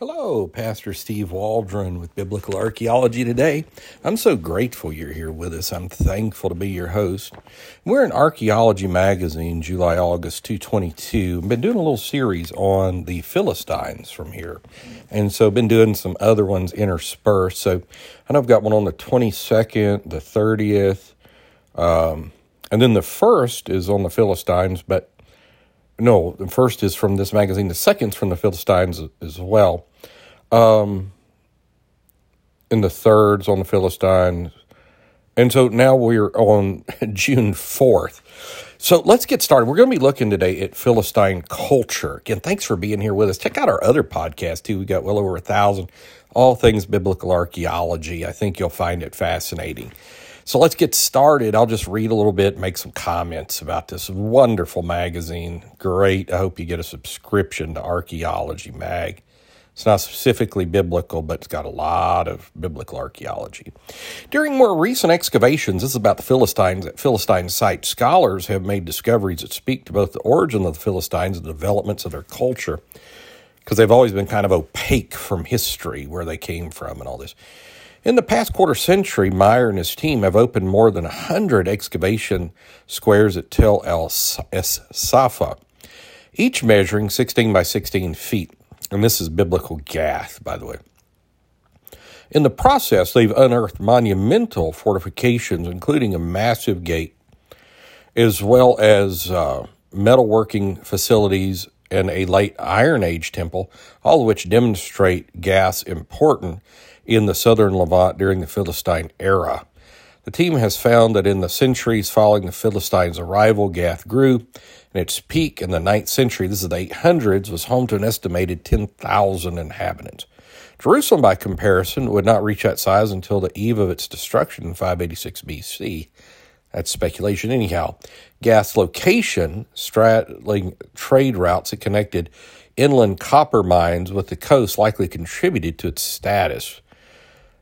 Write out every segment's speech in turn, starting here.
Hello, Pastor Steve Waldron with Biblical Archaeology today. I'm so grateful you're here with us. I'm thankful to be your host. We're in Archaeology Magazine, July, August 222. I've been doing a little series on the Philistines from here. And so I've been doing some other ones interspersed. So I know I've got one on the 22nd, the 30th, um, and then the first is on the Philistines, but no, the first is from this magazine. The second's from the Philistines as well. Um, and the third's on the Philistines. And so now we're on June 4th. So let's get started. We're going to be looking today at Philistine culture. Again, thanks for being here with us. Check out our other podcast, too. We got well over a thousand, all things biblical archaeology. I think you'll find it fascinating. So let's get started. I'll just read a little bit, make some comments about this wonderful magazine. Great. I hope you get a subscription to Archaeology Mag. It's not specifically biblical, but it's got a lot of biblical archaeology. During more recent excavations, this is about the Philistines at Philistine site, scholars have made discoveries that speak to both the origin of the Philistines and the developments of their culture, because they've always been kind of opaque from history, where they came from and all this. In the past quarter century, Maeir and his team have opened more than 100 excavation squares at Tel El Safa, each measuring 16 by 16 feet. And this is biblical Gath, by the way. In the process, they've unearthed monumental fortifications, including a massive gate, as well as uh, metalworking facilities and a late Iron Age temple, all of which demonstrate Gath's importance in the southern Levant during the Philistine era. The team has found that in the centuries following the Philistines' arrival, Gath grew, and its peak in the 9th century, this is the 800s, was home to an estimated 10,000 inhabitants. Jerusalem, by comparison, would not reach that size until the eve of its destruction in 586 BC. That's speculation, anyhow. Gath's location, straddling trade routes that connected inland copper mines with the coast, likely contributed to its status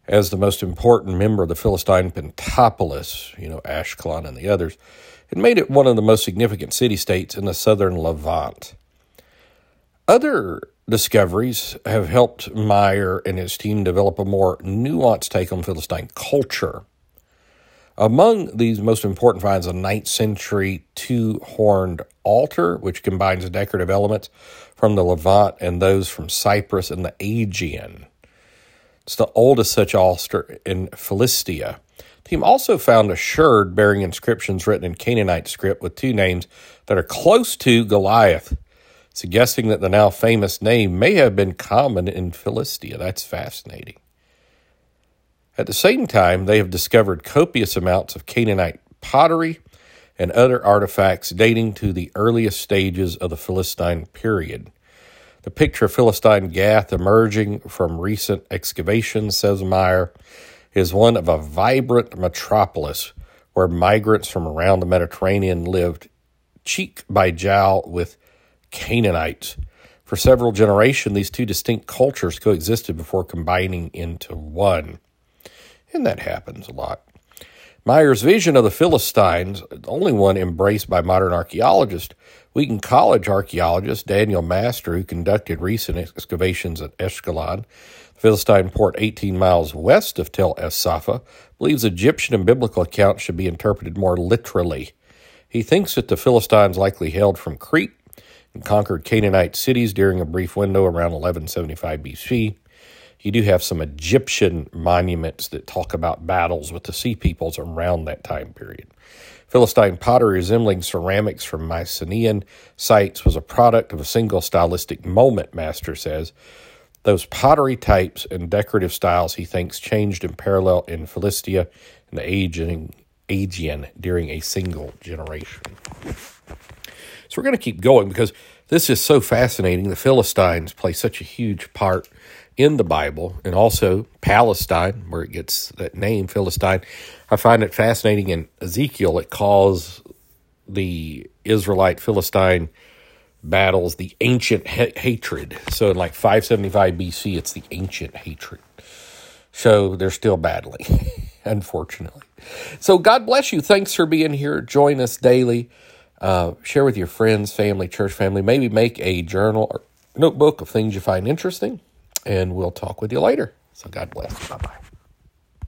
as the most important member of the Philistine Pentapolis, you know, Ashkelon and the others, it made it one of the most significant city states in the southern Levant. Other discoveries have helped Maeir and his team develop a more nuanced take on Philistine culture. Among these most important finds, a 9th century two horned altar, which combines decorative elements from the Levant and those from Cyprus and the Aegean. It's the oldest such altar in Philistia. The team also found a sherd bearing inscriptions written in Canaanite script with two names that are close to Goliath, suggesting that the now famous name may have been common in Philistia. That's fascinating. At the same time, they have discovered copious amounts of Canaanite pottery and other artifacts dating to the earliest stages of the Philistine period. The picture of Philistine Gath emerging from recent excavations, says Maeir, is one of a vibrant metropolis where migrants from around the Mediterranean lived cheek by jowl with Canaanites. For several generations, these two distinct cultures coexisted before combining into one. And that happens a lot. Maeir's vision of the Philistines, the only one embraced by modern archaeologists, Wheaton College archaeologist Daniel Master, who conducted recent excavations at Ashkelon, the Philistine port 18 miles west of Tell es-Safi, believes Egyptian and biblical accounts should be interpreted more literally. He thinks that the Philistines likely hailed from Crete and conquered Canaanite cities during a brief window around 1175 BC. You do have some Egyptian monuments that talk about battles with the sea peoples around that time period. Philistine pottery resembling ceramics from Mycenaean sites was a product of a single stylistic moment, Master says. Those pottery types and decorative styles, he thinks, changed in parallel in Philistia and the Aegean, Aegean during a single generation. So we're going to keep going because this is so fascinating. The Philistines play such a huge part in the Bible and also Palestine, where it gets that name, Philistine. I find it fascinating in Ezekiel, it calls the Israelite Philistine battles the ancient ha- hatred. So in like 575 BC, it's the ancient hatred. So they're still battling, unfortunately. So God bless you. Thanks for being here. Join us daily. Uh, share with your friends, family, church family. Maybe make a journal or notebook of things you find interesting and we'll talk with you later. So God bless. Bye bye.